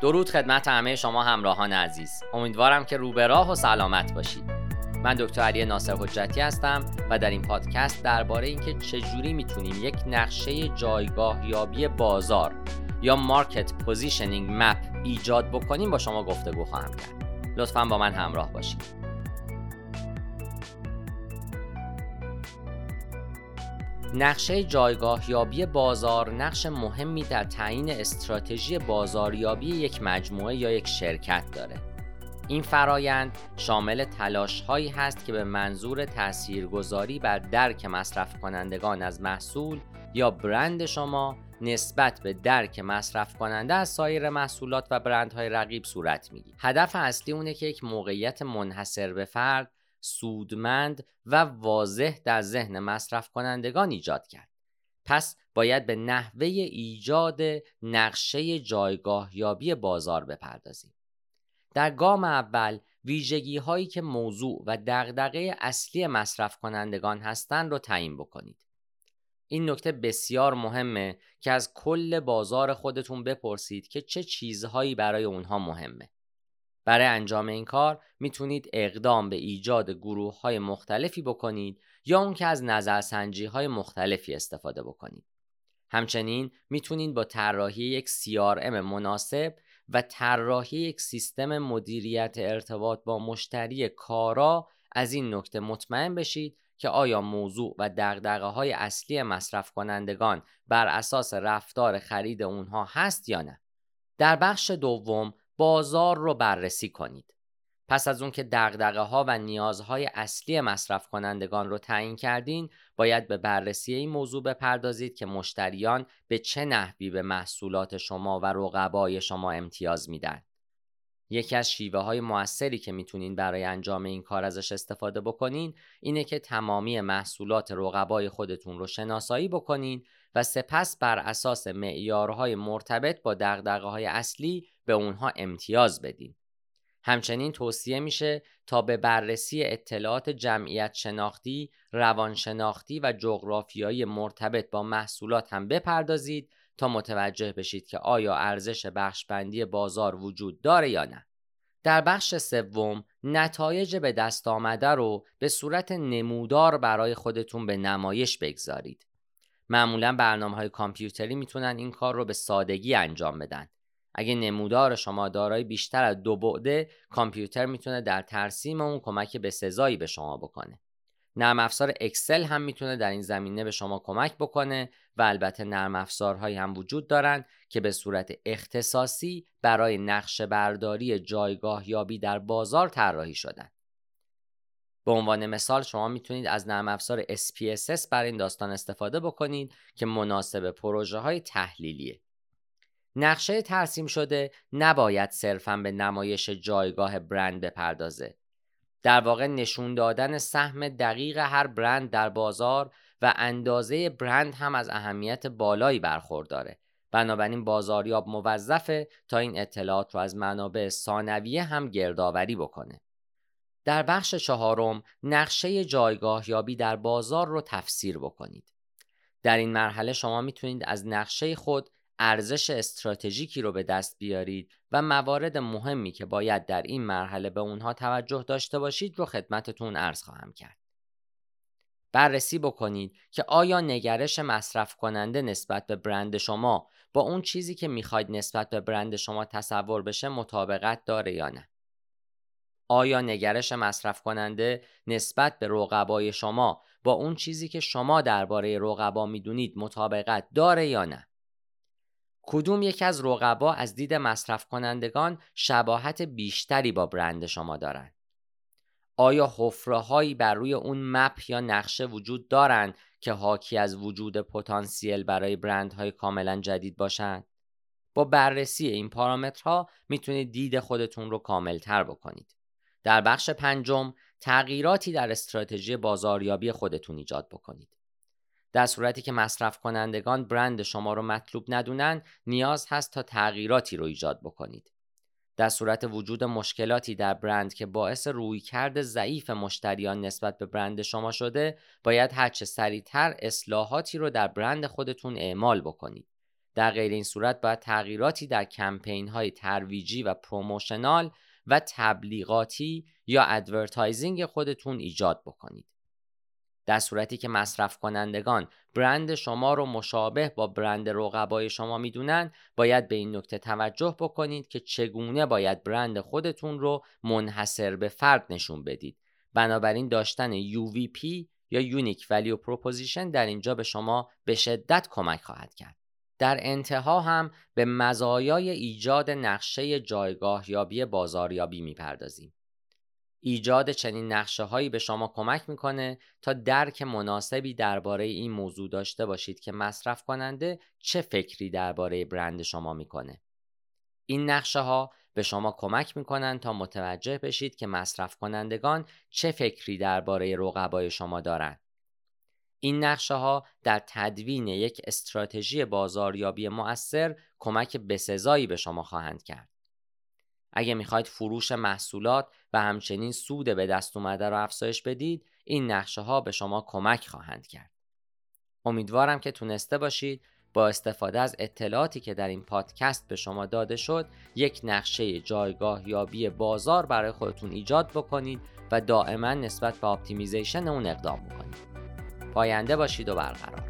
درود خدمت همه شما همراهان عزیز. امیدوارم که روبراه و سلامت باشید. من دکتر علی ناصر حجتی هستم و در این پادکست درباره اینکه چجوری می‌تونیم یک نقشه جایگاه یابی بازار یا market positioning map ایجاد بکنیم با شما گفتگو خواهم کرد. لطفا با من همراه باشید. نقشه جایگاه یابی بازار نقش مهمی در تعیین استراتژی بازاریابی یک مجموعه یا یک شرکت داره. این فرایند شامل تلاش هایی هست که به منظور تاثیرگذاری بر درک مصرف کنندگان از محصول یا برند شما نسبت به درک مصرف کننده از سایر محصولات و برندهای رقیب صورت می‌گیره. هدف اصلی اونه که یک موقعیت منحصر به فرد سودمند و واضح در ذهن مصرف کنندگان ایجاد کرد. پس باید به نحوه ایجاد نقشه جایگاه یابی بازار بپردازیم. در گام اول ویژگی هایی که موضوع و دغدغه اصلی مصرف کنندگان هستند رو تعیین بکنید. این نکته بسیار مهمه که از کل بازار خودتون بپرسید که چه چیزهایی برای اونها مهمه. برای انجام این کار می‌تونید اقدام به ایجاد گروه های مختلفی بکنید یا اون که از نظرسنجی های مختلفی استفاده بکنید. همچنین می‌تونید با طراحی یک CRM مناسب و طراحی یک سیستم مدیریت ارتباط با مشتری کارا از این نکته مطمئن بشید که آیا موضوع و دقدقه های اصلی مصرف کنندگان بر اساس رفتار خرید اونها هست یا نه. در بخش دوم بازار رو بررسی کنید. پس از اون که دقدقه ها و نیازهای اصلی مصرف کنندگان رو تعیین کردین باید به بررسی این موضوع بپردازید که مشتریان به چه نحوی به محصولات شما و رقبای شما امتیاز میدن. یکی از شیوه های موثری که می‌تونین برای انجام این کار ازش استفاده بکنین اینه که تمامی محصولات رقبای خودتون رو شناسایی بکنین و سپس بر اساس معیارهای مرتبط با دقدقه اصلی به اونها امتیاز بدین. همچنین توصیه میشه تا به بررسی اطلاعات جمعیت شناختی، روانشناختی و جغرافیایی مرتبط با محصولات هم بپردازید تا متوجه بشید که آیا ارزش بخشبندی بازار وجود داره یا نه. در بخش سوم نتایج به دست آمده رو به صورت نمودار برای خودتون به نمایش بگذارید. معمولا برنامه های کامپیوتری می‌تونن این کار رو به سادگی انجام بدن. اگه نمودار شما دارای بیشتر از دو بعده کامپیوتر می‌تونه در ترسیم اون کمک به سزایی به شما بکنه. نرم افزار اکسل هم می‌تونه در این زمینه به شما کمک بکنه و البته نرم افزارهایی هم وجود دارن که به صورت اختصاصی برای نقشه برداری جایگاه یابی در بازار طراحی شدن. به عنوان مثال شما می‌تونید از نرم افزار SPSS برای این داستان استفاده بکنید که مناسب پروژه های تحلیلیه. نقشه ترسیم شده نباید صرفا به نمایش جایگاه برند بپردازه. در واقع نشون دادن سهم دقیق هر برند در بازار و اندازه برند هم از اهمیت بالایی برخورداره. بنابراین بازاریاب موظفه تا این اطلاعات رو از منابع ثانویه هم گردآوری بکنه. در بخش چهارم نقشه جایگاه یابی در بازار رو تفسیر بکنید. در این مرحله شما می‌تونید از نقشه خود ارزش استراتژیکی رو به دست بیارید و موارد مهمی که باید در این مرحله به اونها توجه داشته باشید رو خدمتتون عرض خواهم کرد. بررسی بکنید که آیا نگرش مصرف کننده نسبت به برند شما با اون چیزی که می‌خواید نسبت به برند شما تصور بشه مطابقت داره یا نه. آیا نگرش مصرف کننده نسبت به رقبای شما با اون چیزی که شما درباره رقبا می‌دونید مطابقت داره یا نه؟ کدوم یکی از رقبا از دید مصرف کنندگان شباهت بیشتری با برند شما دارند؟ آیا حفره هایی بر روی اون مپ یا نقشه وجود دارند که حاکی از وجود پتانسیل برای برندهای کاملا جدید باشند؟ با بررسی این پارامترها می‌تونید دید خودتون رو کاملتر بکنید. در بخش پنجم تغییراتی در استراتژی بازاریابی خودتون ایجاد بکنید. در صورتی که مصرف کنندگان برند شما رو مطلوب ندونن نیاز هست تا تغییراتی رو ایجاد بکنید. در صورت وجود مشکلاتی در برند که باعث رویکرد ضعیف مشتریان نسبت به برند شما شده باید هرچه سریعتر اصلاحاتی رو در برند خودتون اعمال بکنید. در غیر این صورت باید تغییراتی در کمپین های ترویجی و promotional و تبلیغاتی یا advertising خودتون ایجاد بکنید. در صورتی که مصرف کنندگان برند شما رو مشابه با برند رقبای شما می‌دونن باید به این نکته توجه بکنید که چگونه باید برند خودتون رو منحصر به فرد نشون بدید. بنابراین داشتن UVP یا unique value proposition در اینجا به شما به شدت کمک خواهد کرد. در انتها هم به مزایای ایجاد نقشه جایگاه یابی بازاریابی می‌پردازیم. ایجاد چنین نقشه هایی به شما کمک می‌کنه تا درک مناسبی درباره این موضوع داشته باشید که مصرف کننده چه فکری درباره برند شما می‌کنه. این نقشه ها به شما کمک می‌کنن تا متوجه بشید که مصرف کنندگان چه فکری درباره رقبای شما دارند. این نقشه ها در تدوین یک استراتژی بازاریابی مؤثر کمک بسزایی به شما خواهند کرد. اگه می‌خواید فروش محصولات و همچنین سود به دست اومده رو افزایش بدید این نقشه ها به شما کمک خواهند کرد. امیدوارم که تونسته باشید با استفاده از اطلاعاتی که در این پادکست به شما داده شد یک نقشه جایگاه یابی بازار برای خودتون ایجاد بکنید و دائما نسبت به اپتیمیزیشن اون اقدام بکنید. پاینده باشید و برقرار.